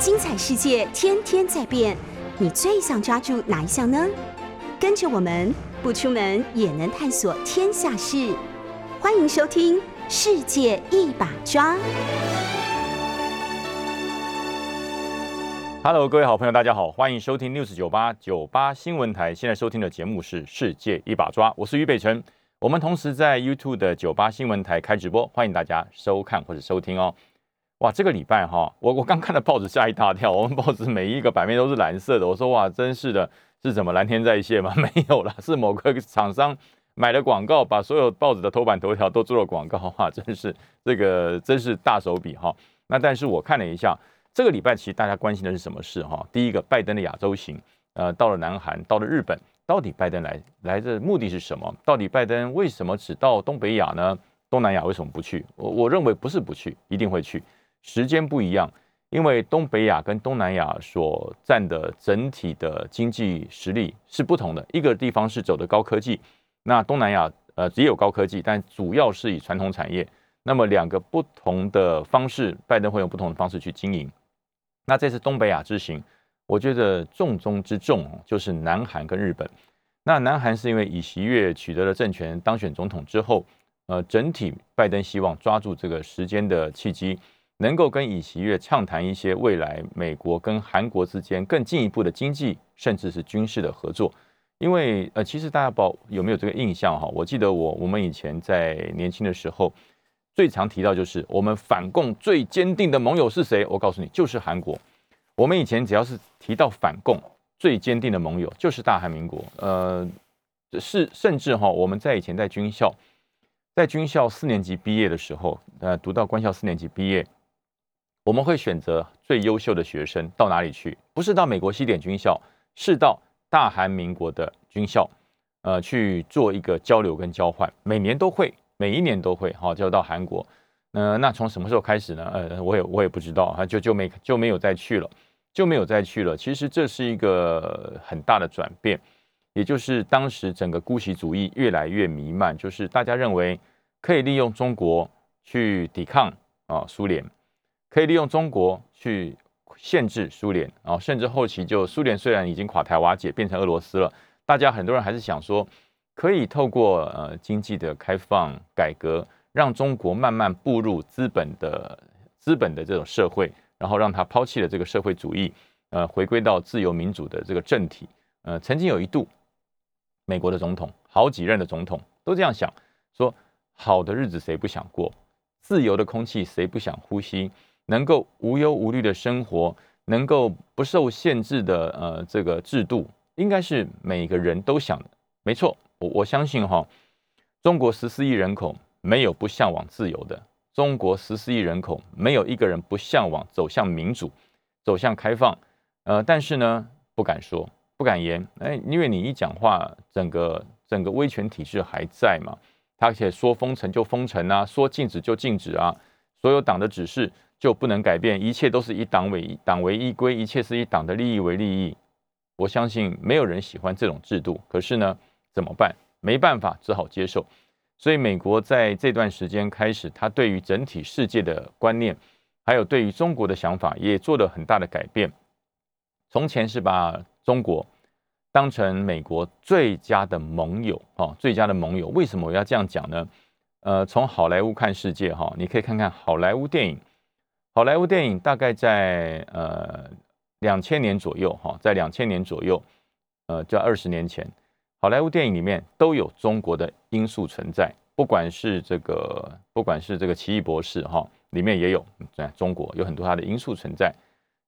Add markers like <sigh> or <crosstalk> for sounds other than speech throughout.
精彩世界天天在变，你最想抓住哪一项呢？跟着我们不出门也能探索天下事，欢迎收听《世界一把抓》。Hello，各位好朋友，大家好，欢迎收听 News 九八九八新闻台。现在收听的节目是《世界一把抓》，我是于北辰。我们同时在 YouTube 的九八新闻台开直播，欢迎大家收看或者收听哦。哇，这个礼拜哈，我我刚看了报纸吓一大跳，我们报纸每一个版面都是蓝色的。我说哇，真是的，是怎么蓝天在线吗？<laughs> 没有啦，是某个厂商买了广告，把所有报纸的头版头条都做了广告，哇，真是这个真是大手笔哈。那但是我看了一下。这个礼拜其实大家关心的是什么事哈？第一个，拜登的亚洲行，呃，到了南韩，到了日本，到底拜登来来的目的是什么？到底拜登为什么只到东北亚呢？东南亚为什么不去？我我认为不是不去，一定会去，时间不一样，因为东北亚跟东南亚所占的整体的经济实力是不同的。一个地方是走的高科技，那东南亚呃也有高科技，但主要是以传统产业。那么两个不同的方式，拜登会用不同的方式去经营。那这次东北亚之行，我觉得重中之重就是南韩跟日本。那南韩是因为尹锡悦取得了政权，当选总统之后，呃，整体拜登希望抓住这个时间的契机，能够跟尹锡悦畅谈一些未来美国跟韩国之间更进一步的经济甚至是军事的合作。因为呃，其实大家不有没有这个印象哈？我记得我我们以前在年轻的时候。最常提到就是我们反共最坚定的盟友是谁？我告诉你，就是韩国。我们以前只要是提到反共，最坚定的盟友就是大韩民国。呃，是甚至哈，我们在以前在军校，在军校四年级毕业的时候，呃，读到官校四年级毕业，我们会选择最优秀的学生到哪里去？不是到美国西点军校，是到大韩民国的军校，呃，去做一个交流跟交换，每年都会。每一年都会哈，就到韩国，呃，那从什么时候开始呢？呃，我也我也不知道啊，就就没就没有再去了，就没有再去了。其实这是一个很大的转变，也就是当时整个姑息主义越来越弥漫，就是大家认为可以利用中国去抵抗啊苏联，可以利用中国去限制苏联，然后甚至后期就苏联虽然已经垮台瓦解变成俄罗斯了，大家很多人还是想说。可以透过呃经济的开放改革，让中国慢慢步入资本的资本的这种社会，然后让他抛弃了这个社会主义，呃，回归到自由民主的这个政体。呃，曾经有一度，美国的总统好几任的总统都这样想，说好的日子谁不想过？自由的空气谁不想呼吸？能够无忧无虑的生活，能够不受限制的呃这个制度，应该是每个人都想的。没错。我我相信哈，中国十四亿人口没有不向往自由的，中国十四亿人口没有一个人不向往走向民主、走向开放。呃，但是呢，不敢说，不敢言，哎，因为你一讲话，整个整个威权体制还在嘛，他而且说封城就封城啊，说禁止就禁止啊，所有党的指示就不能改变，一切都是以党为党为依归，一切是以党的利益为利益。我相信没有人喜欢这种制度，可是呢？怎么办？没办法，只好接受。所以美国在这段时间开始，他对于整体世界的观念，还有对于中国的想法，也做了很大的改变。从前是把中国当成美国最佳的盟友，哈，最佳的盟友。为什么我要这样讲呢？呃，从好莱坞看世界，哈，你可以看看好莱坞电影。好莱坞电影大概在呃两千年左右，哈，在两千年左右，呃，在二十年前。好莱坞电影里面都有中国的因素存在，不管是这个，不管是这个奇异博士哈，里面也有在中国有很多它的因素存在。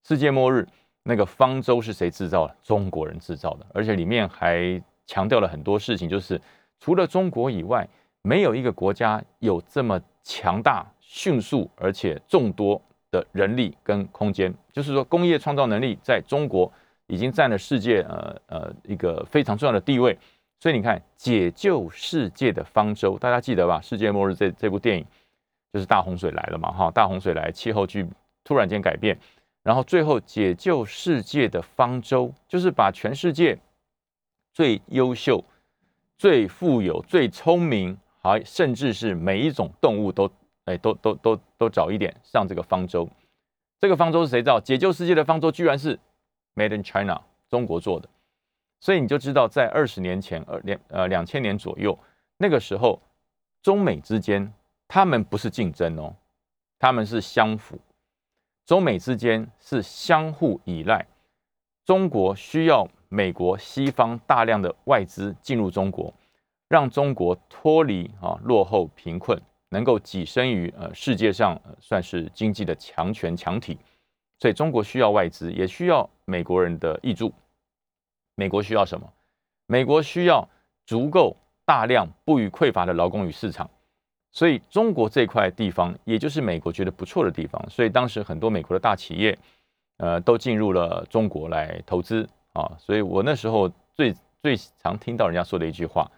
世界末日那个方舟是谁制造的？中国人制造的，而且里面还强调了很多事情，就是除了中国以外，没有一个国家有这么强大、迅速而且众多的人力跟空间，就是说工业创造能力在中国。已经占了世界呃呃一个非常重要的地位，所以你看解救世界的方舟，大家记得吧？世界末日这这部电影就是大洪水来了嘛，哈，大洪水来，气候剧突然间改变，然后最后解救世界的方舟就是把全世界最优秀、最富有、最聪明，还，甚至是每一种动物都哎都都都都早一点上这个方舟。这个方舟是谁造？解救世界的方舟居然是 Made in China，中国做的。所以你就知道，在二十年前，二两呃两千年左右，那个时候，中美之间他们不是竞争哦，他们是相辅。中美之间是相互依赖，中国需要美国西方大量的外资进入中国，让中国脱离啊落后贫困，能够跻身于呃世界上算是经济的强权强体。所以中国需要外资，也需要美国人的挹注。美国需要什么？美国需要足够大量不予匮乏的劳工与市场，所以中国这块地方，也就是美国觉得不错的地方。所以当时很多美国的大企业，呃，都进入了中国来投资啊。所以我那时候最最常听到人家说的一句话，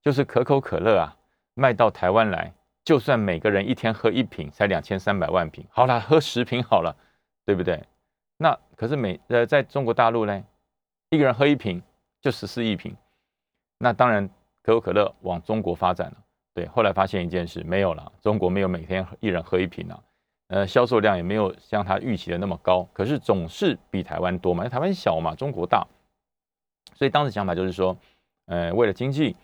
就是可口可乐啊，卖到台湾来，就算每个人一天喝一瓶，才两千三百万瓶，好了，喝十瓶好了，对不对？那可是每呃，在中国大陆呢？一个人喝一瓶就十四亿瓶，那当然可口可乐往中国发展了。对，后来发现一件事，没有了，中国没有每天一人喝一瓶啊，呃，销售量也没有像他预期的那么高。可是总是比台湾多嘛，台湾小嘛，中国大，所以当时想法就是说，呃，为了经济，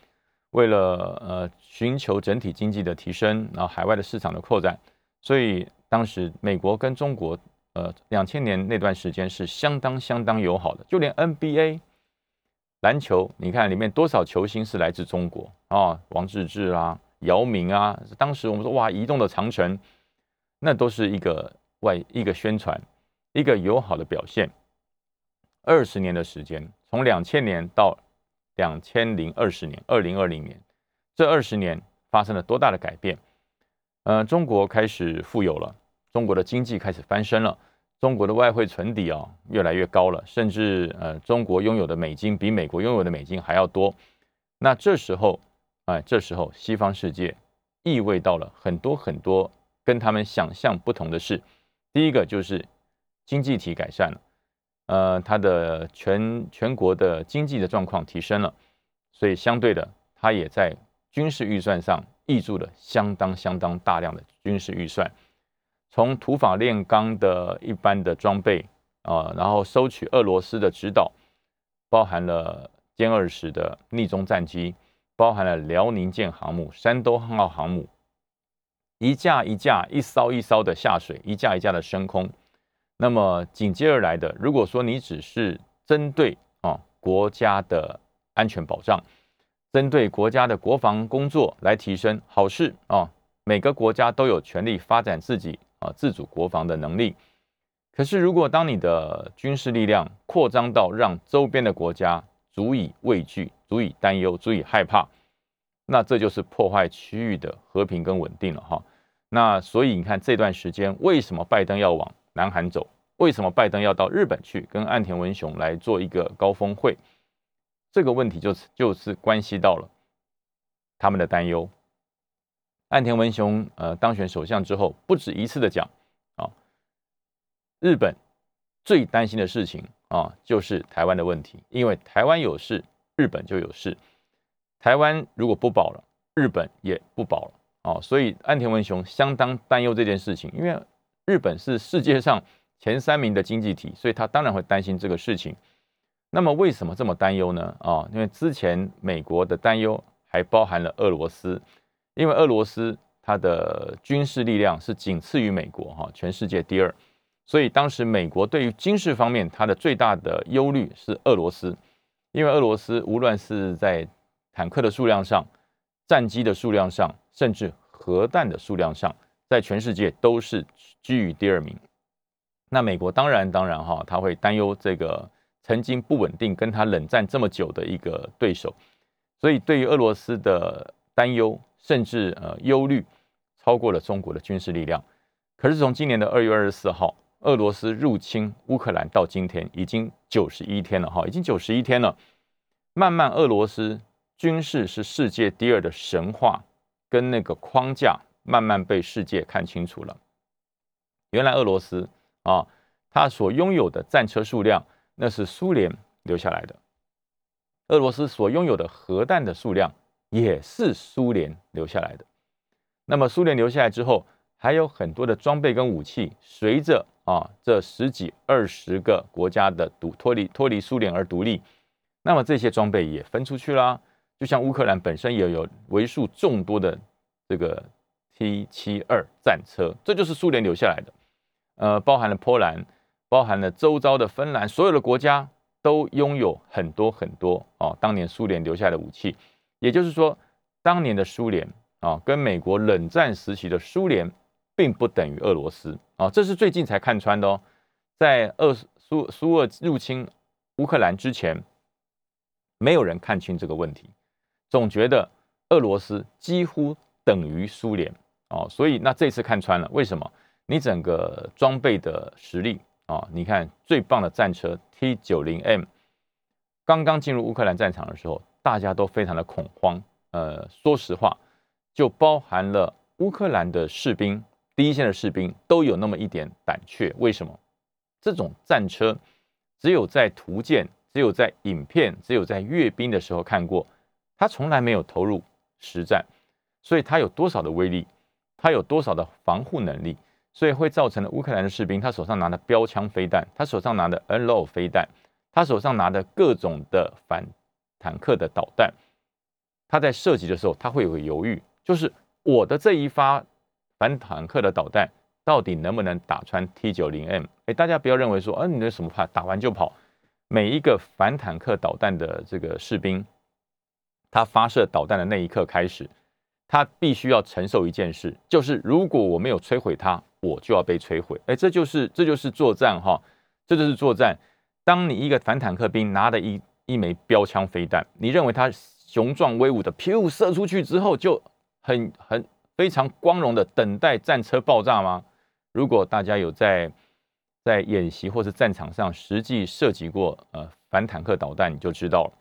为了呃寻求整体经济的提升，然后海外的市场的扩展，所以当时美国跟中国。呃，两千年那段时间是相当相当友好的，就连 NBA 篮球，你看里面多少球星是来自中国啊？王治郅啊，姚明啊，当时我们说哇，移动的长城，那都是一个外一个宣传，一个友好的表现。二十年的时间，从两千年到两千零二十年，二零二零年，这二十年发生了多大的改变？呃，中国开始富有了。中国的经济开始翻身了，中国的外汇存底啊越来越高了，甚至呃中国拥有的美金比美国拥有的美金还要多。那这时候，哎，这时候西方世界意味到了很多很多跟他们想象不同的事。第一个就是经济体改善了，呃，它的全全国的经济的状况提升了，所以相对的，它也在军事预算上挹注了相当相当大量的军事预算。从土法炼钢的一般的装备啊，然后收取俄罗斯的指导，包含了歼二十的逆中战机，包含了辽宁舰航母、山东号航母，一架一架、一艘一艘的下水，一架一架的升空。那么紧接而来的，如果说你只是针对啊国家的安全保障，针对国家的国防工作来提升，好事啊，每个国家都有权利发展自己。啊，自主国防的能力。可是，如果当你的军事力量扩张到让周边的国家足以畏惧、足以担忧、足以害怕，那这就是破坏区域的和平跟稳定了哈。那所以你看这段时间，为什么拜登要往南韩走？为什么拜登要到日本去跟岸田文雄来做一个高峰会？这个问题就是就是关系到了他们的担忧。岸田文雄呃当选首相之后，不止一次的讲啊，日本最担心的事情啊就是台湾的问题，因为台湾有事，日本就有事。台湾如果不保了，日本也不保了啊，所以岸田文雄相当担忧这件事情，因为日本是世界上前三名的经济体，所以他当然会担心这个事情。那么为什么这么担忧呢？啊，因为之前美国的担忧还包含了俄罗斯。因为俄罗斯它的军事力量是仅次于美国哈，全世界第二，所以当时美国对于军事方面它的最大的忧虑是俄罗斯，因为俄罗斯无论是在坦克的数量上、战机的数量上，甚至核弹的数量上，在全世界都是居于第二名。那美国当然当然哈，他会担忧这个曾经不稳定、跟他冷战这么久的一个对手，所以对于俄罗斯的担忧。甚至呃忧虑超过了中国的军事力量。可是从今年的二月二十四号，俄罗斯入侵乌克兰到今天已经九十一天了哈，已经九十一天了。慢慢俄罗斯军事是世界第二的神话跟那个框架，慢慢被世界看清楚了。原来俄罗斯啊，它所拥有的战车数量，那是苏联留下来的。俄罗斯所拥有的核弹的数量。也是苏联留下来的。那么苏联留下来之后，还有很多的装备跟武器，随着啊，这十几二十个国家的独脱离脱离苏联而独立，那么这些装备也分出去啦。就像乌克兰本身也有为数众多的这个 T 七二战车，这就是苏联留下来的。呃，包含了波兰，包含了周遭的芬兰，所有的国家都拥有很多很多啊，当年苏联留下的武器。也就是说，当年的苏联啊，跟美国冷战时期的苏联。并不等于俄罗斯啊，这是最近才看穿的哦。在俄苏苏俄入侵乌克兰之前，没有人看清这个问题，总觉得俄罗斯几乎等于苏联哦。所以那这次看穿了，为什么？你整个装备的实力啊，你看最棒的战车 T 九零 M，刚刚进入乌克兰战场的时候，大家都非常的恐慌。呃，说实话，就包含了乌克兰的士兵。第一线的士兵都有那么一点胆怯，为什么？这种战车只有在图鉴、只有在影片、只有在阅兵的时候看过，他从来没有投入实战，所以他有多少的威力，他有多少的防护能力，所以会造成了乌克兰的士兵，他手上拿的标枪飞弹，他手上拿的 N l o 飞弹，他手上拿的各种的反坦克的导弹，他在射击的时候，他会有个犹豫，就是我的这一发。反坦克的导弹到底能不能打穿 T 九零 M？哎，大家不要认为说，啊，你那什么怕打完就跑。每一个反坦克导弹的这个士兵，他发射导弹的那一刻开始，他必须要承受一件事，就是如果我没有摧毁它，我就要被摧毁。哎，这就是这就是作战哈，这就是作战。当你一个反坦克兵拿着一一枚标枪飞弹，你认为他雄壮威武的，噗射出去之后就很很。非常光荣的等待战车爆炸吗？如果大家有在在演习或是战场上实际射击过呃反坦克导弹，你就知道了，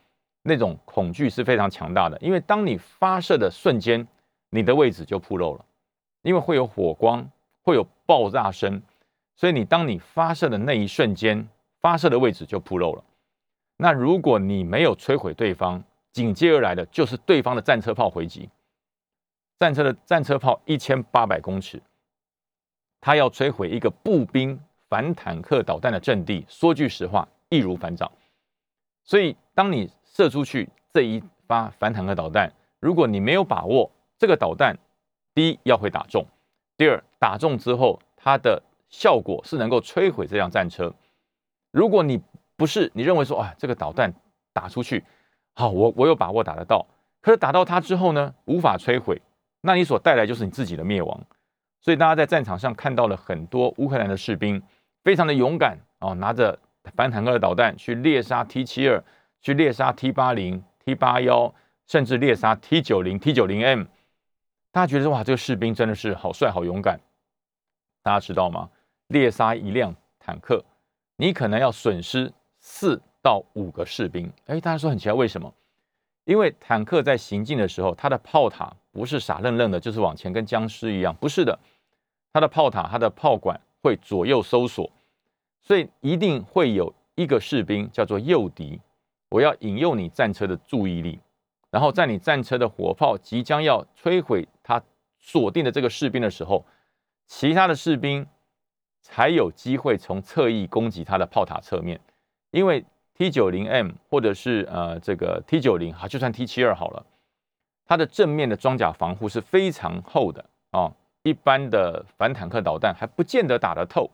那种恐惧是非常强大的。因为当你发射的瞬间，你的位置就暴露了，因为会有火光，会有爆炸声，所以你当你发射的那一瞬间，发射的位置就暴露了。那如果你没有摧毁对方，紧接而来的就是对方的战车炮回击。战车的战车炮一千八百公尺，它要摧毁一个步兵反坦克导弹的阵地。说句实话，易如反掌。所以，当你射出去这一发反坦克导弹，如果你没有把握这个导弹，第一要会打中，第二打中之后它的效果是能够摧毁这辆战车。如果你不是你认为说啊，这个导弹打出去好，我我有把握打得到，可是打到它之后呢，无法摧毁。那你所带来就是你自己的灭亡，所以大家在战场上看到了很多乌克兰的士兵，非常的勇敢哦，拿着反坦克的导弹去猎杀 T 七二，去猎杀 T 八零、T 八幺，甚至猎杀 T 九零、T 九零 M。大家觉得哇，这个士兵真的是好帅、好勇敢。大家知道吗？猎杀一辆坦克，你可能要损失四到五个士兵。哎，大家说很奇怪，为什么？因为坦克在行进的时候，它的炮塔。不是傻愣愣的，就是往前跟僵尸一样。不是的，它的炮塔、它的炮管会左右搜索，所以一定会有一个士兵叫做诱敌。我要引诱你战车的注意力，然后在你战车的火炮即将要摧毁锁定的这个士兵的时候，其他的士兵才有机会从侧翼攻击他的炮塔侧面。因为 T 九零 M 或者是呃这个 T 九零，好，就算 T 七二好了。它的正面的装甲防护是非常厚的啊，一般的反坦克导弹还不见得打得透，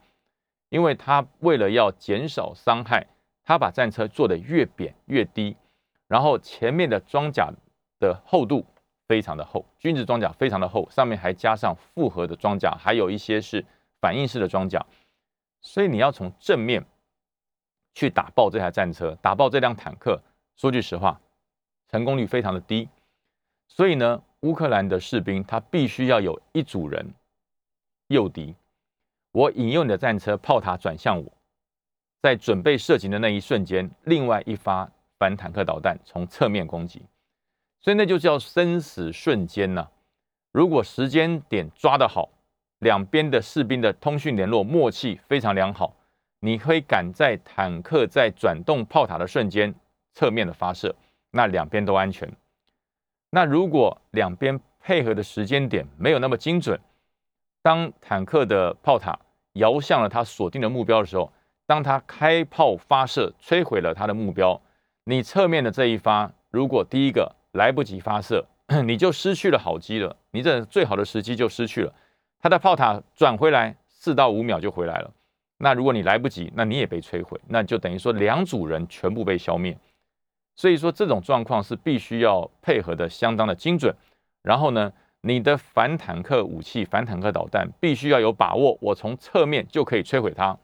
因为它为了要减少伤害，它把战车做得越扁越低，然后前面的装甲的厚度非常的厚，军事装甲非常的厚，上面还加上复合的装甲，还有一些是反应式的装甲，所以你要从正面去打爆这台战车，打爆这辆坦克，说句实话，成功率非常的低。所以呢，乌克兰的士兵他必须要有一组人诱敌，我引诱你的战车炮塔转向我，在准备射击的那一瞬间，另外一发反坦克导弹从侧面攻击，所以那就叫生死瞬间呐。如果时间点抓得好，两边的士兵的通讯联络默契非常良好，你可以赶在坦克在转动炮塔的瞬间侧面的发射，那两边都安全。那如果两边配合的时间点没有那么精准，当坦克的炮塔摇向了他锁定的目标的时候，当他开炮发射，摧毁了他的目标，你侧面的这一发，如果第一个来不及发射，你就失去了好机了，你这最好的时机就失去了。他的炮塔转回来四到五秒就回来了，那如果你来不及，那你也被摧毁，那就等于说两组人全部被消灭。所以说这种状况是必须要配合的相当的精准，然后呢，你的反坦克武器、反坦克导弹必须要有把握，我从侧面就可以摧毁它。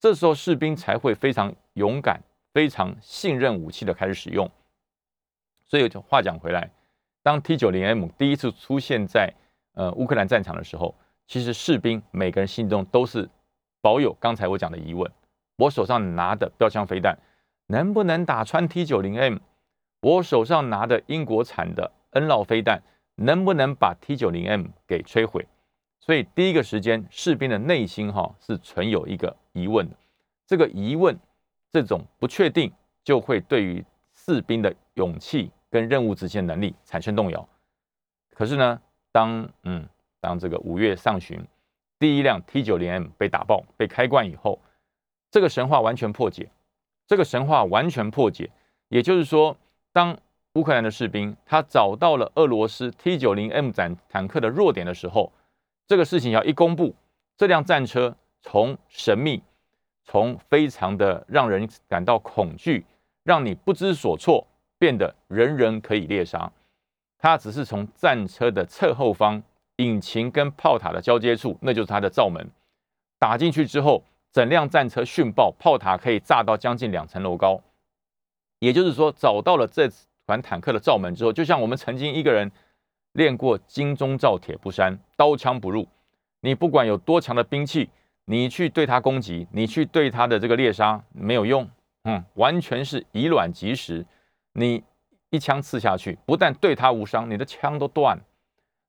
这时候士兵才会非常勇敢、非常信任武器的开始使用。所以话讲回来，当 T 九零 M 第一次出现在呃乌克兰战场的时候，其实士兵每个人心中都是保有刚才我讲的疑问：我手上拿的标枪飞弹。能不能打穿 T 九零 M？我手上拿的英国产的 N 老飞弹能不能把 T 九零 M 给摧毁？所以第一个时间，士兵的内心哈是存有一个疑问的。这个疑问，这种不确定，就会对于士兵的勇气跟任务执行能力产生动摇。可是呢，当嗯当这个五月上旬，第一辆 T 九零 M 被打爆、被开罐以后，这个神话完全破解。这个神话完全破解，也就是说，当乌克兰的士兵他找到了俄罗斯 T 九零 M 战坦克的弱点的时候，这个事情要一公布，这辆战车从神秘，从非常的让人感到恐惧，让你不知所措，变得人人可以猎杀。它只是从战车的侧后方，引擎跟炮塔的交接处，那就是它的罩门，打进去之后。整辆战车殉爆，炮塔可以炸到将近两层楼高。也就是说，找到了这款坦克的罩门之后，就像我们曾经一个人练过金钟罩铁布衫，刀枪不入。你不管有多强的兵器，你去对它攻击，你去对它的这个猎杀没有用。嗯，完全是以卵击石。你一枪刺下去，不但对他无伤，你的枪都断；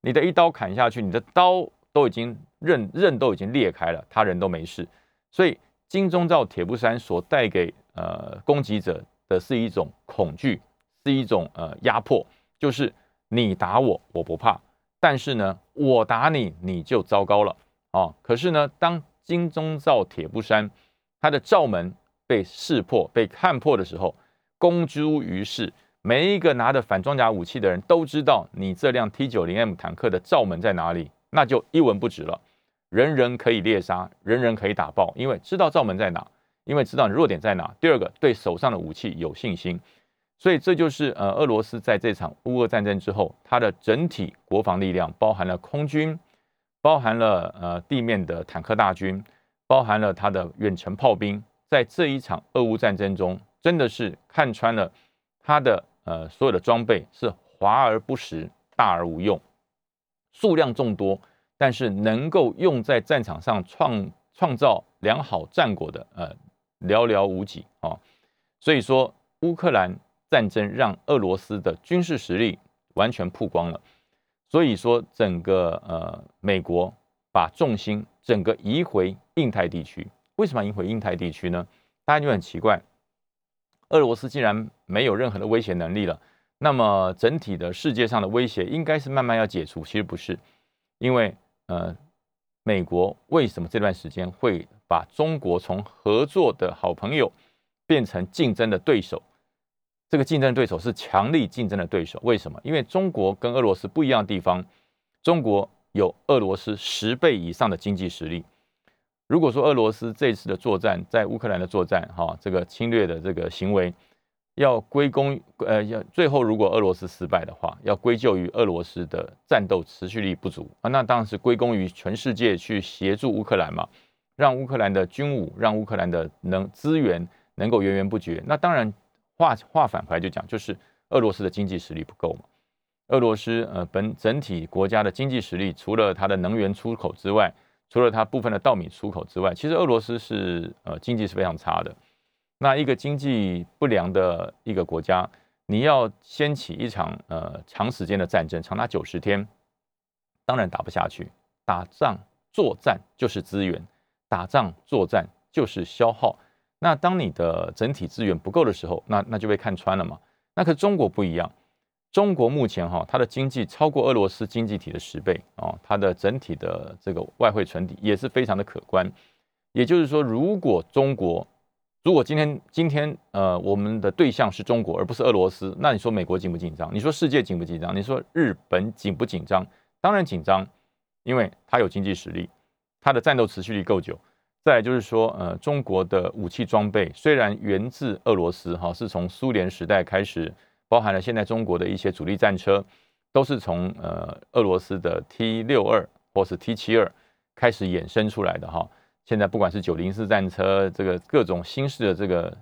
你的一刀砍下去，你的刀都已经刃刃都已经裂开了，他人都没事。所以金钟罩铁布衫所带给呃攻击者的是一种恐惧，是一种呃压迫，就是你打我我不怕，但是呢我打你你就糟糕了啊！可是呢，当金钟罩铁布衫它的罩门被识破、被看破的时候，公诸于世，每一个拿着反装甲武器的人都知道你这辆 T 九零 M 坦克的罩门在哪里，那就一文不值了。人人可以猎杀，人人可以打爆，因为知道罩门在哪，因为知道你弱点在哪。第二个，对手上的武器有信心，所以这就是呃，俄罗斯在这场乌俄战争之后，它的整体国防力量，包含了空军，包含了呃地面的坦克大军，包含了它的远程炮兵，在这一场俄乌战争中，真的是看穿了它的呃所有的装备是华而不实，大而无用，数量众多。但是能够用在战场上创创造良好战果的，呃，寥寥无几啊。所以说，乌克兰战争让俄罗斯的军事实力完全曝光了。所以说，整个呃，美国把重心整个移回印太地区。为什么移回印太地区呢？大家就很奇怪，俄罗斯既然没有任何的威胁能力了，那么整体的世界上的威胁应该是慢慢要解除。其实不是，因为。呃，美国为什么这段时间会把中国从合作的好朋友变成竞争的对手？这个竞争对手是强力竞争的对手。为什么？因为中国跟俄罗斯不一样的地方，中国有俄罗斯十倍以上的经济实力。如果说俄罗斯这次的作战在乌克兰的作战，哈，这个侵略的这个行为。要归功，呃，要最后如果俄罗斯失败的话，要归咎于俄罗斯的战斗持续力不足啊，那当然是归功于全世界去协助乌克兰嘛，让乌克兰的军武，让乌克兰的能资源能够源源不绝。那当然话话反回来就讲，就是俄罗斯的经济实力不够嘛。俄罗斯呃本整体国家的经济实力，除了它的能源出口之外，除了它部分的稻米出口之外，其实俄罗斯是呃经济是非常差的。那一个经济不良的一个国家，你要掀起一场呃长时间的战争，长达九十天，当然打不下去。打仗作战就是资源，打仗作战就是消耗。那当你的整体资源不够的时候，那那就被看穿了嘛。那可中国不一样，中国目前哈，它的经济超过俄罗斯经济体的十倍啊，它的整体的这个外汇存底也是非常的可观。也就是说，如果中国如果今天今天呃我们的对象是中国而不是俄罗斯，那你说美国紧不紧张？你说世界紧不紧张？你说日本紧不紧张？当然紧张，因为它有经济实力，它的战斗持续力够久。再就是说，呃，中国的武器装备虽然源自俄罗斯哈，是从苏联时代开始。包含了现在中国的一些主力战车，都是从呃俄罗斯的 T 六二或是 T 七二开始衍生出来的哈。现在不管是九零四战车，这个各种新式的这个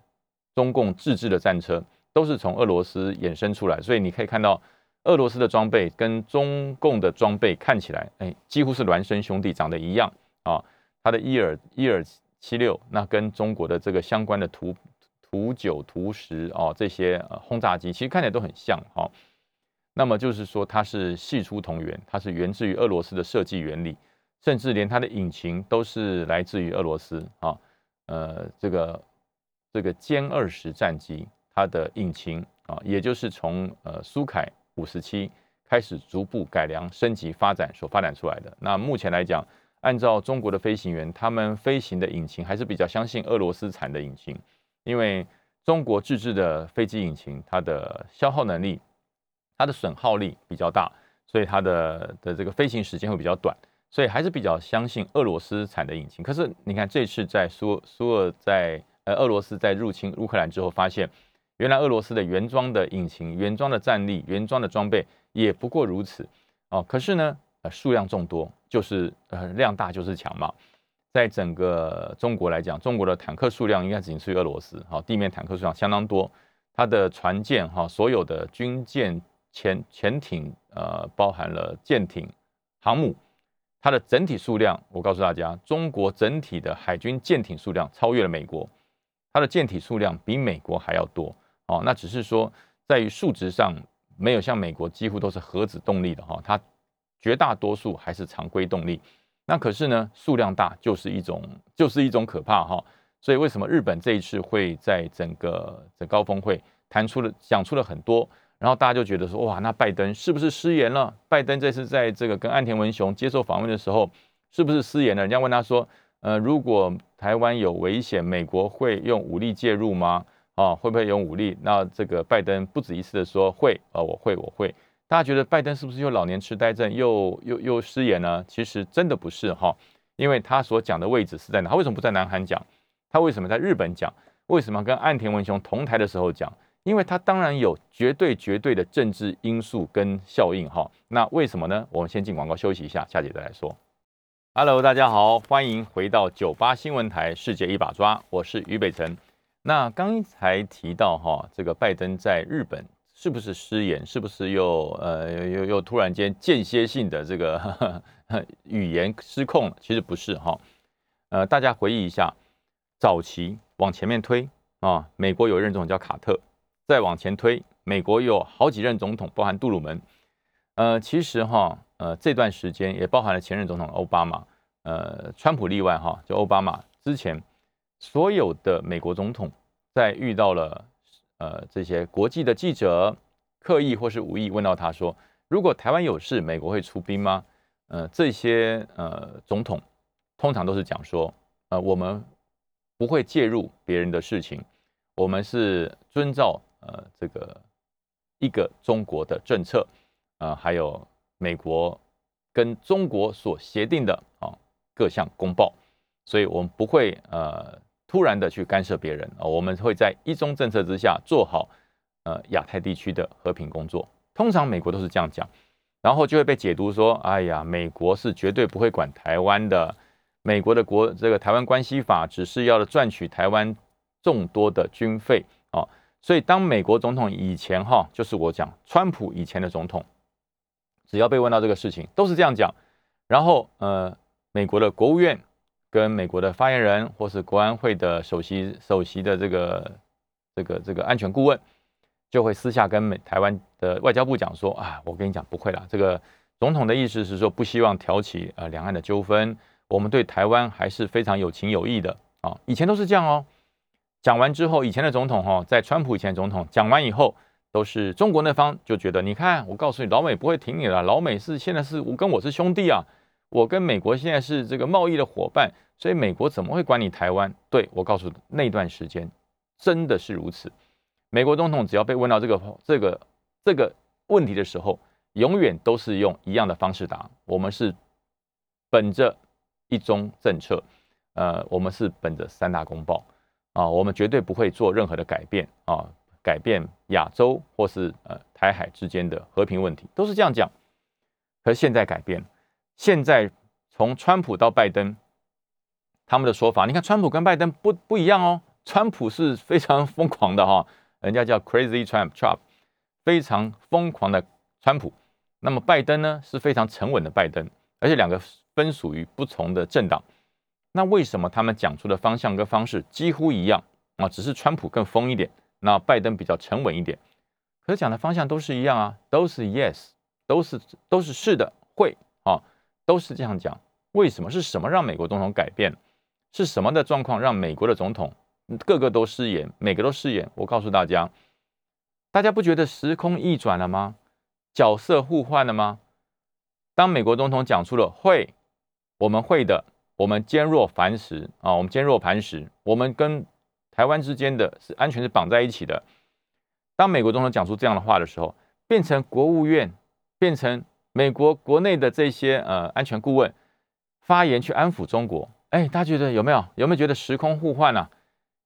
中共自制的战车，都是从俄罗斯衍生出来。所以你可以看到，俄罗斯的装备跟中共的装备看起来，哎，几乎是孪生兄弟，长得一样啊。它的伊尔伊尔七六，那跟中国的这个相关的图。图九、图十哦，这些呃轰炸机其实看起来都很像哈。那么就是说，它是系出同源，它是源自于俄罗斯的设计原理，甚至连它的引擎都是来自于俄罗斯啊。呃，这个这个歼二十战机，它的引擎啊，也就是从呃苏凯五十七开始逐步改良、升级、发展所发展出来的。那目前来讲，按照中国的飞行员，他们飞行的引擎还是比较相信俄罗斯产的引擎。因为中国自制的飞机引擎，它的消耗能力、它的损耗力比较大，所以它的的这个飞行时间会比较短，所以还是比较相信俄罗斯产的引擎。可是你看这次在苏苏俄在呃俄罗斯在入侵乌克兰之后，发现原来俄罗斯的原装的引擎、原装的战力、原装的装备也不过如此哦。可是呢，呃数量众多，就是呃量大就是强嘛。在整个中国来讲，中国的坦克数量应该仅次于俄罗斯。好，地面坦克数量相当多，它的船舰哈，所有的军舰、潜潜艇，呃，包含了舰艇、航母，它的整体数量，我告诉大家，中国整体的海军舰艇数量超越了美国，它的舰艇数量比美国还要多。哦，那只是说在于数值上没有像美国几乎都是核子动力的哈，它绝大多数还是常规动力。那可是呢，数量大就是一种，就是一种可怕哈。所以为什么日本这一次会在整个的高峰会谈出了讲出了很多，然后大家就觉得说，哇，那拜登是不是失言了？拜登这次在这个跟岸田文雄接受访问的时候，是不是失言了？人家问他说，呃，如果台湾有危险，美国会用武力介入吗？啊，会不会用武力？那这个拜登不止一次的说会，啊，我会，我会。大家觉得拜登是不是又老年痴呆症，又又又失言呢？其实真的不是哈，因为他所讲的位置是在哪？他为什么不在南韩讲？他为什么在日本讲？为什么跟岸田文雄同台的时候讲？因为他当然有绝对绝对的政治因素跟效应哈。那为什么呢？我们先进广告休息一下，下节再来说。Hello，大家好，欢迎回到九八新闻台世界一把抓，我是于北辰。那刚才提到哈，这个拜登在日本。是不是失言？是不是又呃又又突然间间歇性的这个 <laughs> 语言失控？其实不是哈，呃，大家回忆一下，早期往前面推啊，美国有任总统叫卡特，再往前推，美国有好几任总统，包含杜鲁门，呃，其实哈，呃，这段时间也包含了前任总统奥巴马，呃，川普例外哈，就奥巴马之前所有的美国总统在遇到了。呃，这些国际的记者刻意或是无意问到他说：“如果台湾有事，美国会出兵吗？”呃，这些呃总统通常都是讲说：“呃，我们不会介入别人的事情，我们是遵照呃这个一个中国的政策，呃，还有美国跟中国所协定的啊各项公报，所以我们不会呃。”突然的去干涉别人啊，我们会在一中政策之下做好呃亚太地区的和平工作。通常美国都是这样讲，然后就会被解读说，哎呀，美国是绝对不会管台湾的。美国的国这个台湾关系法只是要赚取台湾众多的军费啊。所以当美国总统以前哈，就是我讲川普以前的总统，只要被问到这个事情，都是这样讲。然后呃，美国的国务院。跟美国的发言人或是国安会的首席首席的这个这个这个安全顾问，就会私下跟美台湾的外交部讲说啊，我跟你讲不会啦，这个总统的意思是说不希望挑起呃两岸的纠纷，我们对台湾还是非常有情有义的啊，以前都是这样哦。讲完之后，以前的总统哈，在川普以前总统讲完以后，都是中国那方就觉得，你看，我告诉你，老美不会挺你了，老美是现在是我跟我是兄弟啊，我跟美国现在是这个贸易的伙伴，所以美国怎么会管你台湾？对我告诉你，那段时间真的是如此。美国总统只要被问到这个这个这个问题的时候，永远都是用一样的方式答：我们是本着一中政策，呃，我们是本着三大公报啊，我们绝对不会做任何的改变啊，改变亚洲或是呃台海之间的和平问题，都是这样讲。可现在改变，现在从川普到拜登，他们的说法，你看川普跟拜登不不一样哦，川普是非常疯狂的哈。人家叫 Crazy Trump，Trump 非常疯狂的川普。那么拜登呢是非常沉稳的拜登，而且两个分属于不同的政党。那为什么他们讲出的方向跟方式几乎一样啊？只是川普更疯一点，那拜登比较沉稳一点。可讲的方向都是一样啊，都是 Yes，都是都是是的，会啊，都是这样讲。为什么？是什么让美国总统改变？是什么的状况让美国的总统？个个都失言，每个都失言。我告诉大家，大家不觉得时空逆转了吗？角色互换了吗？当美国总统讲出了“会，我们会的，我们坚若磐石啊，我们坚若磐石，我们跟台湾之间的是安全是绑在一起的。”当美国总统讲出这样的话的时候，变成国务院，变成美国国内的这些呃安全顾问发言去安抚中国。哎，大家觉得有没有？有没有觉得时空互换啊？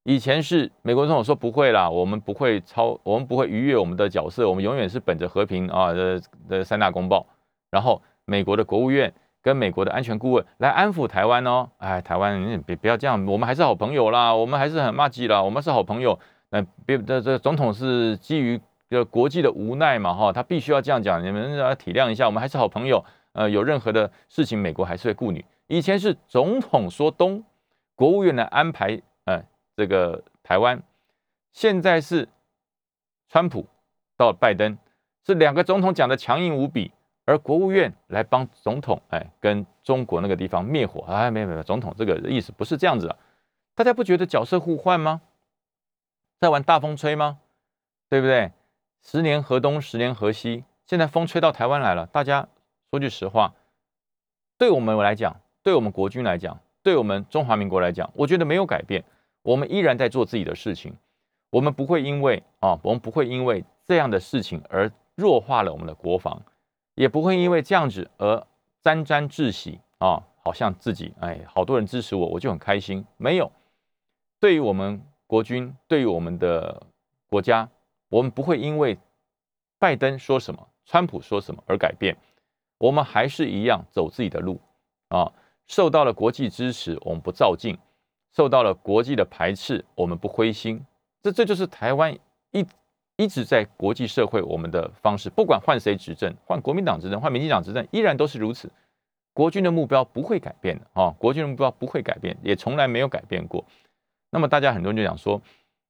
以前是美国总统说不会啦，我们不会超，我们不会逾越我们的角色，我们永远是本着和平啊的的三大公报，然后美国的国务院跟美国的安全顾问来安抚台湾哦，哎，台湾你别不要这样，我们还是好朋友啦，我们还是很骂街啦，我们是好朋友，那别这这总统是基于这国际的无奈嘛哈，他必须要这样讲，你们要体谅一下，我们还是好朋友，呃，有任何的事情美国还是会顾你。以前是总统说东，国务院来安排，呃。这个台湾现在是川普到拜登，是两个总统讲的强硬无比，而国务院来帮总统，哎，跟中国那个地方灭火，哎，没有没有，总统这个意思不是这样子啊，大家不觉得角色互换吗？在玩大风吹吗？对不对？十年河东，十年河西，现在风吹到台湾来了，大家说句实话，对我们来讲，对我们国军来讲，对我们中华民国来讲，我觉得没有改变。我们依然在做自己的事情，我们不会因为啊，我们不会因为这样的事情而弱化了我们的国防，也不会因为这样子而沾沾自喜啊，好像自己哎，好多人支持我，我就很开心。没有，对于我们国军，对于我们的国家，我们不会因为拜登说什么、川普说什么而改变，我们还是一样走自己的路啊。受到了国际支持，我们不照进。受到了国际的排斥，我们不灰心，这这就是台湾一一直在国际社会我们的方式。不管换谁执政，换国民党执政，换民进党执政，依然都是如此。国军的目标不会改变的啊，国军的目标不会改变，也从来没有改变过。那么大家很多人就讲说，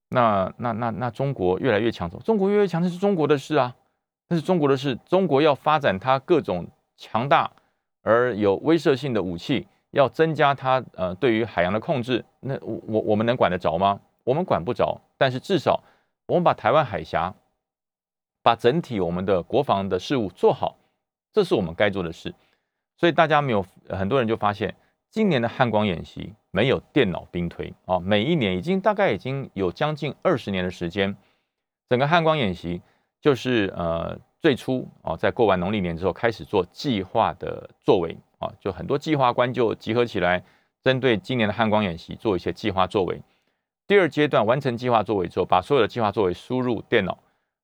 那那那那中国越来越强，中国越来越强，那是中国的事啊，那是中国的事。中国要发展它各种强大而有威慑性的武器。要增加它呃对于海洋的控制，那我我我们能管得着吗？我们管不着，但是至少我们把台湾海峡，把整体我们的国防的事务做好，这是我们该做的事。所以大家没有很多人就发现，今年的汉光演习没有电脑兵推啊，每一年已经大概已经有将近二十年的时间，整个汉光演习就是呃最初啊在过完农历年之后开始做计划的作为。啊，就很多计划官就集合起来，针对今年的汉光演习做一些计划作为。第二阶段完成计划作为之后，把所有的计划作为输入电脑，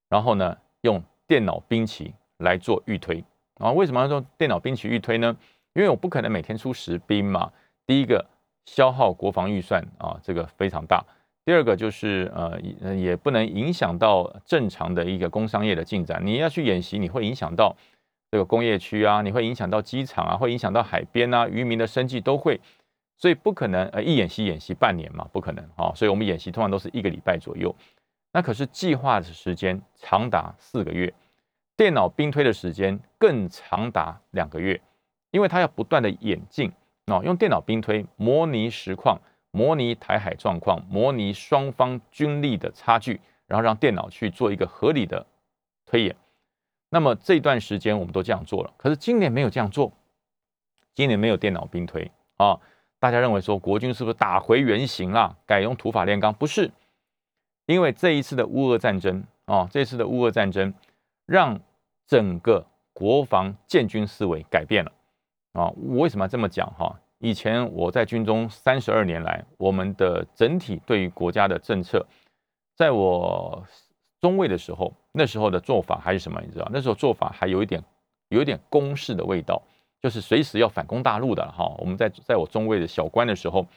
然后呢，用电脑兵棋来做预推。啊，为什么要说电脑兵棋预推呢？因为我不可能每天出十兵嘛。第一个消耗国防预算啊，这个非常大。第二个就是呃，也不能影响到正常的一个工商业的进展。你要去演习，你会影响到。这个工业区啊，你会影响到机场啊，会影响到海边啊，渔民的生计都会，所以不可能呃一演习演习半年嘛，不可能啊，所以我们演习通常都是一个礼拜左右，那可是计划的时间长达四个月，电脑兵推的时间更长达两个月，因为它要不断的演进啊，用电脑兵推模拟实况，模拟台海状况，模拟双方军力的差距，然后让电脑去做一个合理的推演。那么这段时间我们都这样做了，可是今年没有这样做，今年没有电脑兵推啊。大家认为说国军是不是打回原形了，改用土法炼钢？不是，因为这一次的乌俄战争啊，这次的乌俄战争让整个国防建军思维改变了啊。我为什么要这么讲哈？以前我在军中三十二年来，我们的整体对于国家的政策，在我中尉的时候，那时候的做法还是什么？你知道，那时候做法还有一点有一点公式的味道。就是随时要反攻大陆的哈，我们在在我中尉的小官的时候，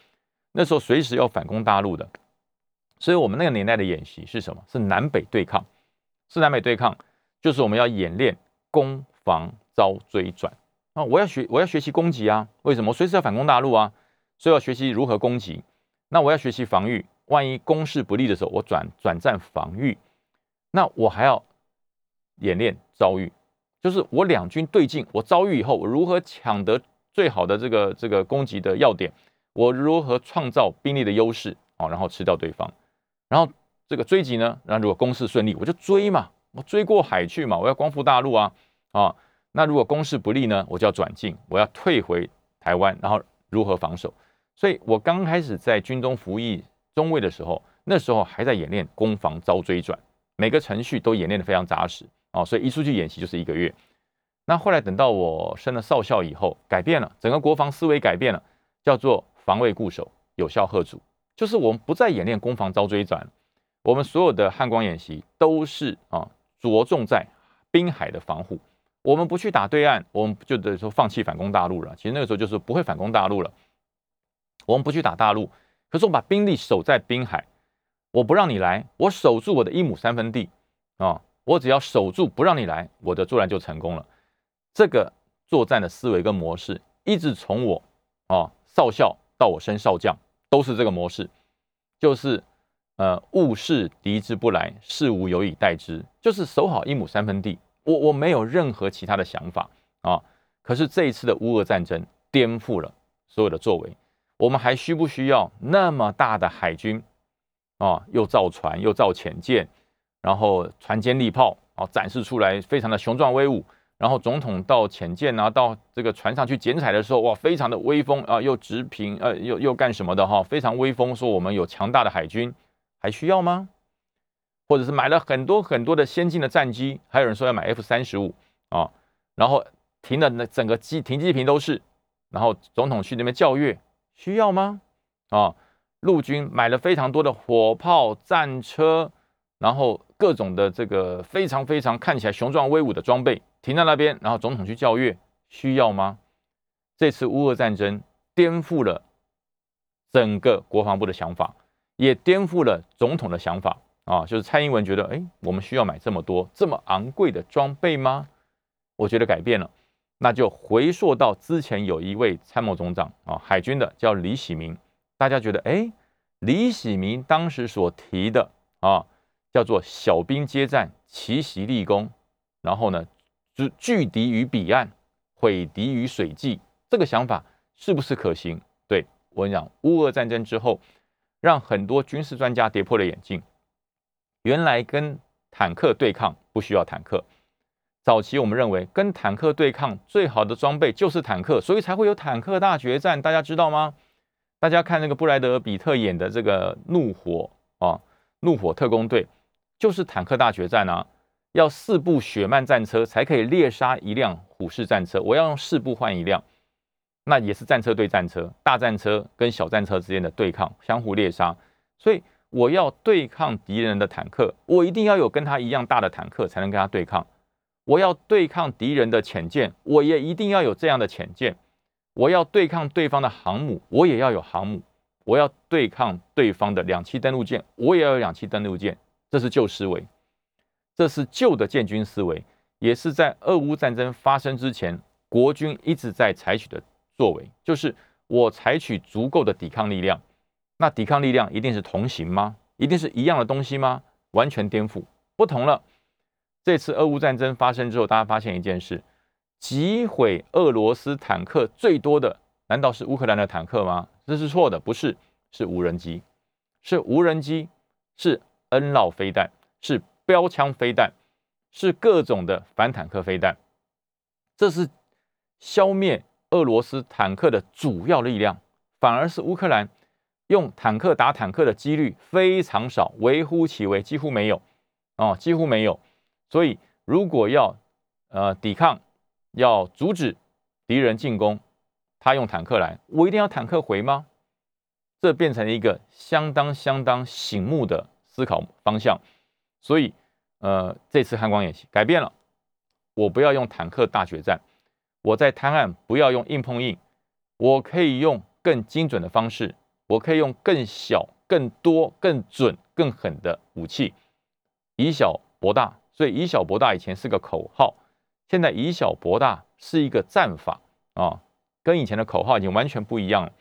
那时候随时要反攻大陆的，所以我们那个年代的演习是什么？是南北对抗，是南北对抗，就是我们要演练攻防遭追转啊！我要学我要学习攻击啊！为什么？随时要反攻大陆啊！所以要学习如何攻击。那我要学习防御，万一攻势不利的时候，我转转战防御。那我还要演练遭遇。就是我两军对进，我遭遇以后，我如何抢得最好的这个这个攻击的要点？我如何创造兵力的优势啊？然后吃掉对方，然后这个追击呢？然后如果攻势顺利，我就追嘛，我追过海去嘛，我要光复大陆啊啊！那如果攻势不利呢？我就要转进，我要退回台湾，然后如何防守？所以我刚开始在军中服役中尉的时候，那时候还在演练攻防遭追转，每个程序都演练的非常扎实。哦，所以一出去演习就是一个月。那后来等到我升了少校以后，改变了整个国防思维，改变了，叫做防卫固守，有效贺阻，就是我们不再演练攻防遭追转，我们所有的汉光演习都是啊着重在滨海的防护。我们不去打对岸，我们就等于说放弃反攻大陆了。其实那个时候就是不会反攻大陆了。我们不去打大陆，可是我把兵力守在滨海，我不让你来，我守住我的一亩三分地啊。我只要守住不让你来，我的作战就成功了。这个作战的思维跟模式，一直从我啊少校到我升少将，都是这个模式，就是呃勿视敌之不来，事无有以待之，就是守好一亩三分地。我我没有任何其他的想法啊。可是这一次的乌俄战争颠覆了所有的作为，我们还需不需要那么大的海军啊？又造船又造潜舰。然后船坚利炮啊，展示出来非常的雄壮威武。然后总统到潜舰啊，到这个船上去剪彩的时候，哇，非常的威风啊，又直平呃，又又干什么的哈，非常威风。说我们有强大的海军，还需要吗？或者是买了很多很多的先进的战机，还有人说要买 F 三十五啊，然后停的那整个机停机坪都是，然后总统去那边教阅，需要吗？啊，陆军买了非常多的火炮战车，然后。各种的这个非常非常看起来雄壮威武的装备停在那边，然后总统去校阅，需要吗？这次乌俄战争颠覆了整个国防部的想法，也颠覆了总统的想法啊！就是蔡英文觉得，哎，我们需要买这么多这么昂贵的装备吗？我觉得改变了，那就回溯到之前有一位参谋总长啊，海军的叫李喜明，大家觉得，哎，李喜明当时所提的啊。叫做小兵接战，奇袭立功，然后呢，就拒敌于彼岸，毁敌于水际。这个想法是不是可行？对我跟你讲，乌俄战争之后，让很多军事专家跌破了眼镜。原来跟坦克对抗不需要坦克，早期我们认为跟坦克对抗最好的装备就是坦克，所以才会有坦克大决战。大家知道吗？大家看那个布莱德比特演的这个怒火啊，怒火特工队。就是坦克大决战啊！要四部雪曼战车才可以猎杀一辆虎式战车，我要用四部换一辆，那也是战车对战车，大战车跟小战车之间的对抗，相互猎杀。所以我要对抗敌人的坦克，我一定要有跟他一样大的坦克才能跟他对抗。我要对抗敌人的潜舰，我也一定要有这样的潜舰。我要对抗对方的航母，我也要有航母。我要对抗对方的两栖登陆舰，我也要有两栖登陆舰。这是旧思维，这是旧的建军思维，也是在俄乌战争发生之前，国军一直在采取的作为，就是我采取足够的抵抗力量。那抵抗力量一定是同行吗？一定是一样的东西吗？完全颠覆，不同了。这次俄乌战争发生之后，大家发现一件事：击毁俄罗斯坦克最多的，难道是乌克兰的坦克吗？这是错的，不是，是无人机，是无人机，是。N 老飞弹是标枪飞弹，是各种的反坦克飞弹，这是消灭俄罗斯坦克的主要力量，反而是乌克兰用坦克打坦克的几率非常少，微乎其微，几乎没有哦，几乎没有。所以如果要呃抵抗，要阻止敌人进攻，他用坦克来，我一定要坦克回吗？这变成了一个相当相当醒目的思考方向，所以。呃，这次汉光演习改变了，我不要用坦克大决战，我在滩岸不要用硬碰硬，我可以用更精准的方式，我可以用更小、更多、更准、更狠的武器，以小博大。所以以小博大以前是个口号，现在以小博大是一个战法啊，跟以前的口号已经完全不一样了。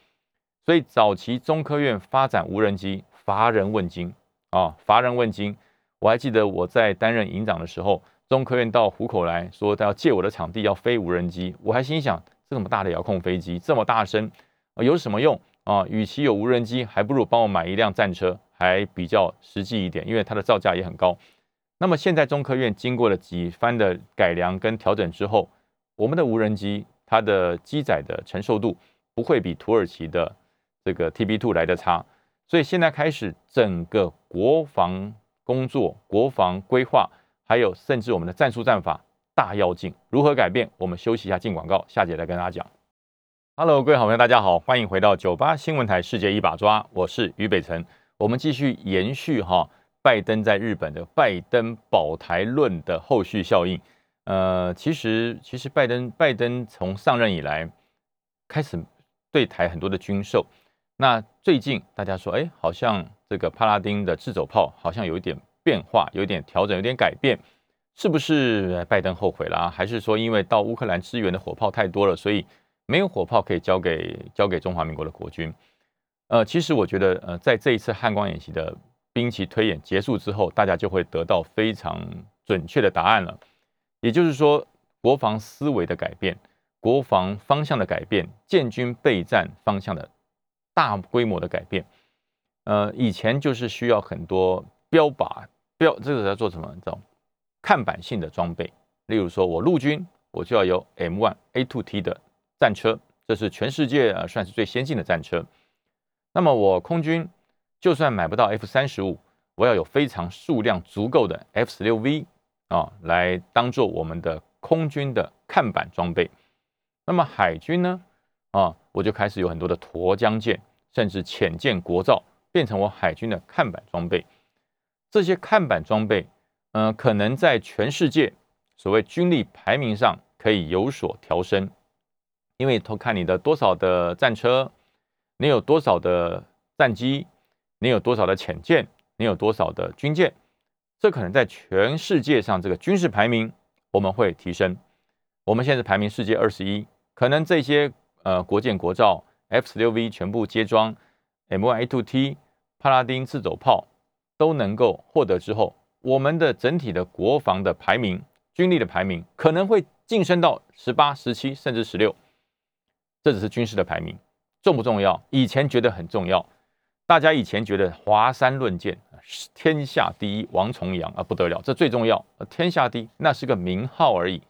所以早期中科院发展无人机，乏人问津啊，乏人问津。我还记得我在担任营长的时候，中科院到虎口来说，他要借我的场地要飞无人机。我还心想，这么大的遥控飞机，这么大声，有什么用啊？与其有无人机，还不如帮我买一辆战车，还比较实际一点，因为它的造价也很高。那么现在中科院经过了几番的改良跟调整之后，我们的无人机它的机载的承受度不会比土耳其的这个 TB Two 来的差，所以现在开始整个国防。工作、国防规划，还有甚至我们的战术战法大要进，如何改变？我们休息一下，进广告，下节来跟大家讲。Hello，各位好朋友，大家好，欢迎回到九八新闻台《世界一把抓》，我是于北辰。我们继续延续哈拜登在日本的拜登保台论的后续效应。呃，其实其实拜登拜登从上任以来开始对台很多的军售，那最近大家说，哎，好像。这个帕拉丁的自走炮好像有一点变化，有点调整，有点改变，是不是拜登后悔了？还是说因为到乌克兰支援的火炮太多了，所以没有火炮可以交给交给中华民国的国军？呃，其实我觉得，呃，在这一次汉光演习的兵棋推演结束之后，大家就会得到非常准确的答案了。也就是说，国防思维的改变，国防方向的改变，建军备战方向的大规模的改变。呃，以前就是需要很多标靶标，这个在做什么？你知道，看板性的装备。例如说，我陆军我就要有 M1A2T 的战车，这是全世界啊算是最先进的战车。那么我空军就算买不到 F 三十五，我要有非常数量足够的 F 十六 V 啊，来当做我们的空军的看板装备。那么海军呢？啊，我就开始有很多的沱江舰，甚至浅舰国造。变成我海军的看板装备，这些看板装备，呃，可能在全世界所谓军力排名上可以有所调升，因为偷看你的多少的战车，你有多少的战机，你有多少的潜舰，你有多少的军舰，这可能在全世界上这个军事排名我们会提升。我们现在排名世界二十一，可能这些呃国舰国造 F 十六 V 全部接装 M1A2T。帕拉丁自走炮都能够获得之后，我们的整体的国防的排名、军力的排名可能会晋升到十八、十七，甚至十六。这只是军事的排名，重不重要？以前觉得很重要，大家以前觉得华山论剑，天下第一王重阳啊，不得了，这最重要。天下第一那是个名号而已，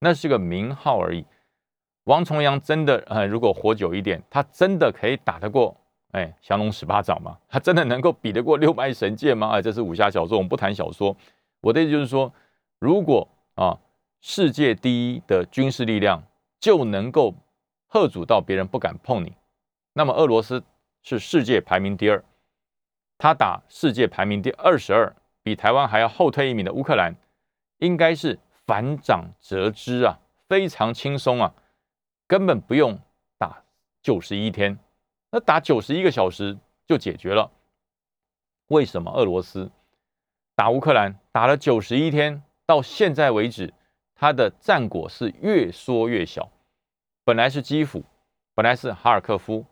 那是个名号而已。王重阳真的呃，如果活久一点，他真的可以打得过。哎，降龙十八掌吗，他真的能够比得过六脉神剑吗？哎，这是武侠小说，我们不谈小说。我的意思就是说，如果啊，世界第一的军事力量就能够吓阻到别人不敢碰你，那么俄罗斯是世界排名第二，他打世界排名第二十二，比台湾还要后退一名的乌克兰，应该是反掌折枝啊，非常轻松啊，根本不用打九十一天。那打九十一个小时就解决了？为什么俄罗斯打乌克兰打了九十一天，到现在为止，他的战果是越缩越小？本来是基辅，本来是哈尔科夫，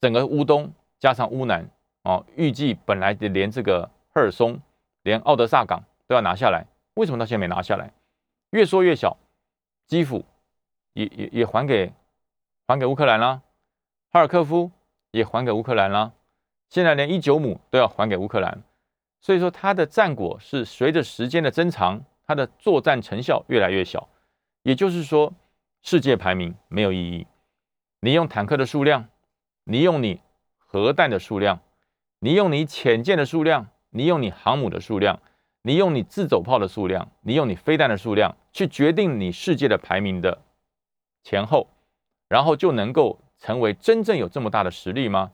整个乌东加上乌南哦，预计本来连这个赫尔松、连奥德萨港都要拿下来，为什么到现在没拿下来？越缩越小，基辅也也也还给还给乌克兰了，哈尔科夫。也还给乌克兰了，现在连一九亩都要还给乌克兰，所以说它的战果是随着时间的增长，它的作战成效越来越小。也就是说，世界排名没有意义。你用坦克的数量，你用你核弹的数量，你用你潜舰的数量，你用你航母的数量，你用你自走炮的数量，你用你飞弹的数量，去决定你世界的排名的前后，然后就能够成为真正有这么大的实力吗？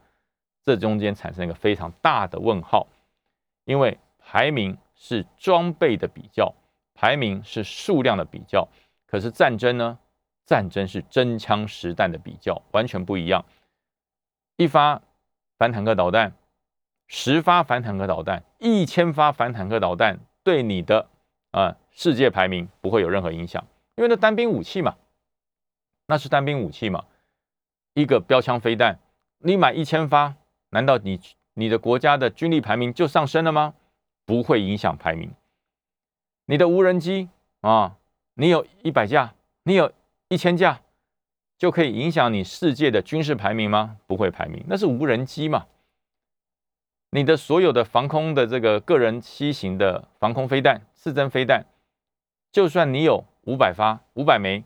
这中间产生一个非常大的问号，因为排名是装备的比较，排名是数量的比较，可是战争呢？战争是真枪实弹的比较，完全不一样。一发反坦克导弹，十发反坦克导弹，一千发反坦克导弹，对你的啊世界排名不会有任何影响，因为那单兵武器嘛，那是单兵武器嘛。一个标枪飞弹，你买一千发。难道你你的国家的军力排名就上升了吗？不会影响排名。你的无人机啊，你有一百架，你有一千架，就可以影响你世界的军事排名吗？不会排名，那是无人机嘛。你的所有的防空的这个个人机型的防空飞弹、刺针飞弹，就算你有五百发、五百枚，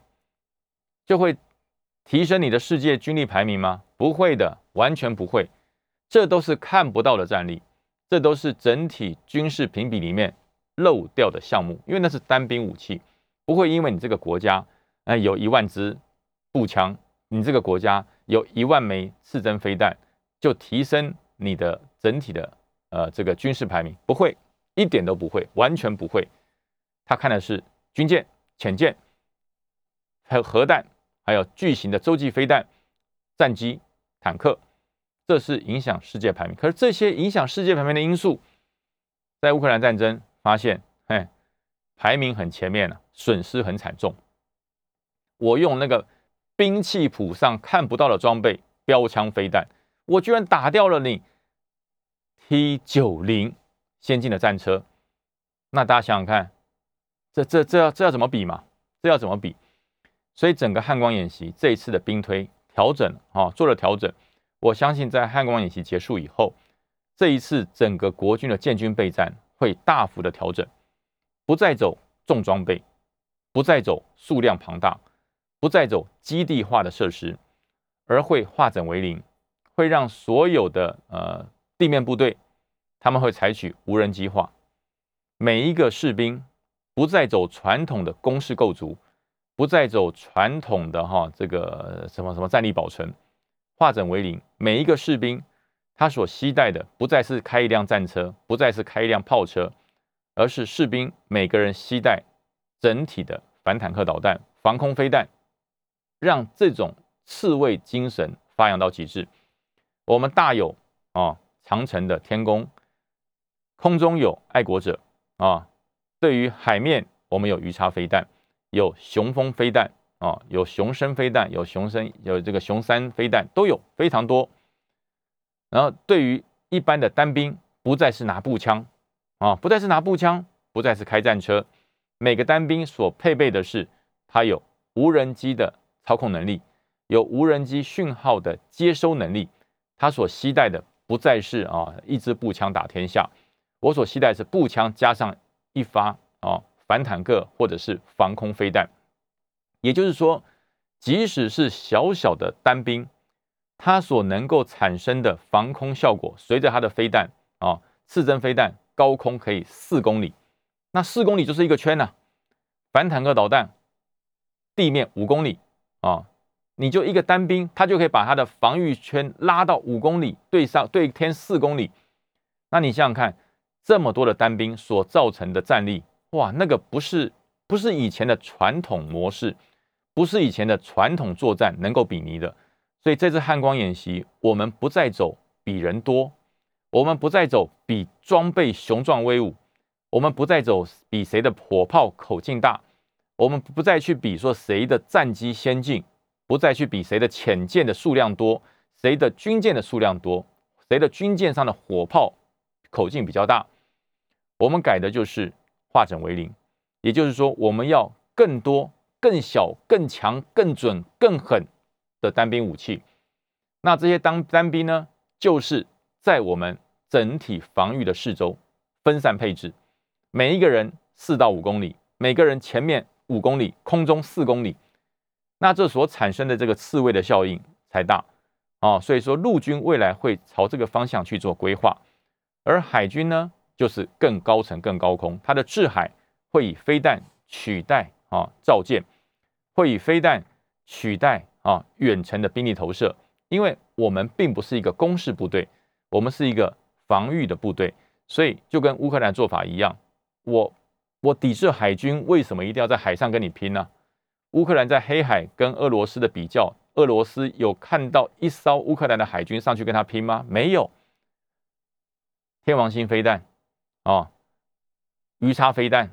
就会提升你的世界军力排名吗？不会的，完全不会。这都是看不到的战力，这都是整体军事评比里面漏掉的项目，因为那是单兵武器，不会因为你这个国家哎有一万支步枪，你这个国家有一万枚刺针飞弹，就提升你的整体的呃这个军事排名，不会，一点都不会，完全不会。他看的是军舰、潜舰，还有核弹，还有巨型的洲际飞弹、战机、坦克。这是影响世界排名，可是这些影响世界排名的因素，在乌克兰战争发现，嘿，排名很前面了，损失很惨重。我用那个兵器谱上看不到的装备，标枪飞弹，我居然打掉了你 T 九零先进的战车。那大家想想看，这这这要这要怎么比嘛？这要怎么比？所以整个汉光演习这一次的兵推调整啊，做了调整。我相信，在汉光演习结束以后，这一次整个国军的建军备战会大幅的调整，不再走重装备，不再走数量庞大，不再走基地化的设施，而会化整为零，会让所有的呃地面部队，他们会采取无人机化，每一个士兵不再走传统的攻势构筑，不再走传统的哈这个什么什么战力保存。化整为零，每一个士兵他所携带的不再是开一辆战车，不再是开一辆炮车，而是士兵每个人携带整体的反坦克导弹、防空飞弹，让这种刺猬精神发扬到极致。我们大有啊，长城的天宫，空中有爱国者啊，对于海面我们有鱼叉飞弹，有雄风飞弹。啊，有雄升飞弹，有雄升，有这个雄三飞弹，都有非常多。然后对于一般的单兵，不再是拿步枪，啊，不再是拿步枪，不再是开战车，每个单兵所配备的是，它有无人机的操控能力，有无人机讯号的接收能力，它所携带的不再是啊一支步枪打天下，我所携带是步枪加上一发啊反坦克或者是防空飞弹。也就是说，即使是小小的单兵，它所能够产生的防空效果，随着它的飞弹啊，刺针飞弹高空可以四公里，那四公里就是一个圈呐。反坦克导弹地面五公里啊，你就一个单兵，他就可以把他的防御圈拉到五公里，对上对天四公里。那你想想看，这么多的单兵所造成的战力，哇，那个不是不是以前的传统模式。不是以前的传统作战能够比拟的，所以这次汉光演习，我们不再走比人多，我们不再走比装备雄壮威武，我们不再走比谁的火炮口径大，我们不再去比说谁的战机先进，不再去比谁的潜舰的数量多，谁的军舰的数量多，谁的军舰上的火炮口径比较大，我们改的就是化整为零，也就是说，我们要更多。更小、更强、更准、更狠的单兵武器，那这些单单兵呢，就是在我们整体防御的四周分散配置，每一个人四到五公里，每个人前面五公里，空中四公里，那这所产生的这个刺猬的效应才大啊。所以说，陆军未来会朝这个方向去做规划，而海军呢，就是更高层、更高空，它的制海会以飞弹取代啊造舰，会以飞弹取代啊远程的兵力投射，因为我们并不是一个攻势部队，我们是一个防御的部队。所以就跟乌克兰做法一样，我我抵制海军，为什么一定要在海上跟你拼呢？乌克兰在黑海跟俄罗斯的比较，俄罗斯有看到一艘乌克兰的海军上去跟他拼吗？没有。天王星飞弹啊，鱼叉飞弹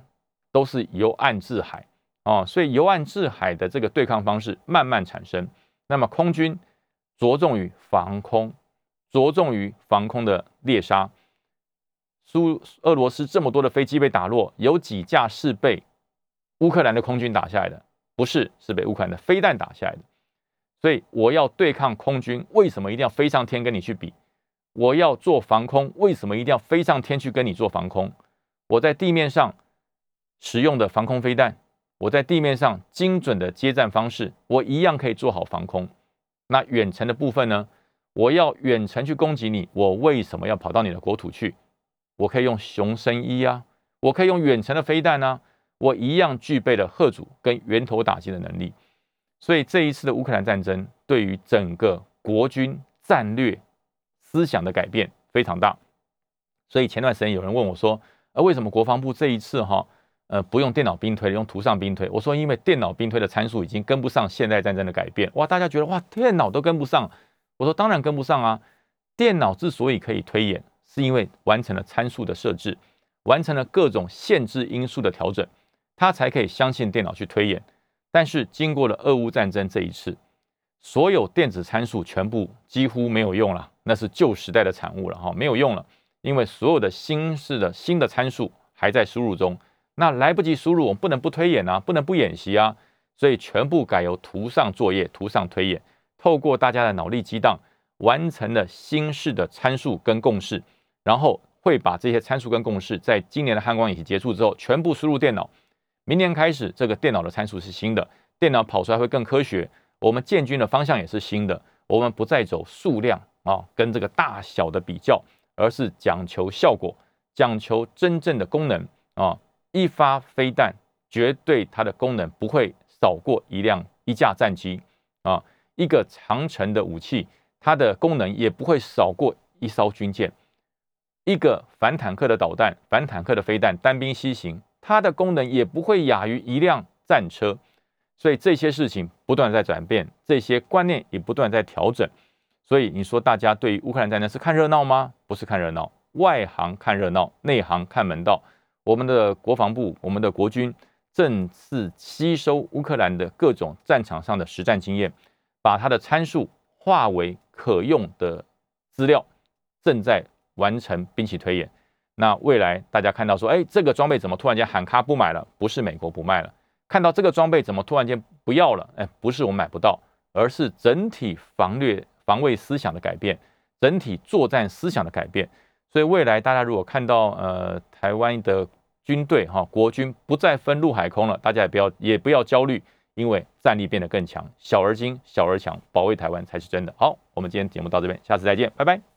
都是由岸制海啊，所以由岸制海的这个对抗方式慢慢产生。那么空军着重于防空，着重于防空的猎杀。苏俄罗斯这么多的飞机被打落，有几架是被乌克兰的空军打下来的？不是，是被乌克兰的飞弹打下来的。所以我要对抗空军，为什么一定要飞上天跟你去比？我要做防空，为什么一定要飞上天去跟你做防空？我在地面上使用的防空飞弹，我在地面上精准的接战方式，我一样可以做好防空。那远程的部分呢？我要远程去攻击你，我为什么要跑到你的国土去？我可以用雄升一啊，我可以用远程的飞弹啊，我一样具备了贺主跟源头打击的能力。所以这一次的乌克兰战争对于整个国军战略思想的改变非常大。所以前段时间有人问我说：“呃，为什么国防部这一次哈呃不用电脑兵推，用图上兵推？”我说：“因为电脑兵推的参数已经跟不上现代战争的改变。”哇，大家觉得哇，电脑都跟不上。我说：“当然跟不上啊，电脑之所以可以推演。”是因为完成了参数的设置，完成了各种限制因素的调整，他才可以相信电脑去推演。但是经过了俄乌战争这一次，所有电子参数全部几乎没有用了，那是旧时代的产物了哈，没有用了。因为所有的新式的新的参数还在输入中，那来不及输入，我们不能不推演啊，不能不演习啊，所以全部改由图上作业、图上推演，透过大家的脑力激荡，完成了新式的参数跟共识。然后会把这些参数跟共识，在今年的汉光演习结束之后，全部输入电脑。明年开始，这个电脑的参数是新的，电脑跑出来会更科学。我们建军的方向也是新的，我们不再走数量啊，跟这个大小的比较，而是讲求效果，讲求真正的功能啊。一发飞弹，绝对它的功能不会少过一辆一架战机啊。一个长城的武器，它的功能也不会少过一艘军舰。一个反坦克的导弹、反坦克的飞弹，单兵西行，它的功能也不会亚于一辆战车。所以这些事情不断在转变，这些观念也不断在调整。所以你说大家对于乌克兰战争是看热闹吗？不是看热闹，外行看热闹，内行看门道。我们的国防部、我们的国军正是吸收乌克兰的各种战场上的实战经验，把它的参数化为可用的资料，正在。完成兵棋推演，那未来大家看到说，哎，这个装备怎么突然间喊卡不买了？不是美国不卖了，看到这个装备怎么突然间不要了？哎，不是我们买不到，而是整体防略防卫思想的改变，整体作战思想的改变。所以未来大家如果看到呃台湾的军队哈国军不再分陆海空了，大家也不要也不要焦虑，因为战力变得更强，小而精，小而强，保卫台湾才是真的。好，我们今天节目到这边，下次再见，拜拜。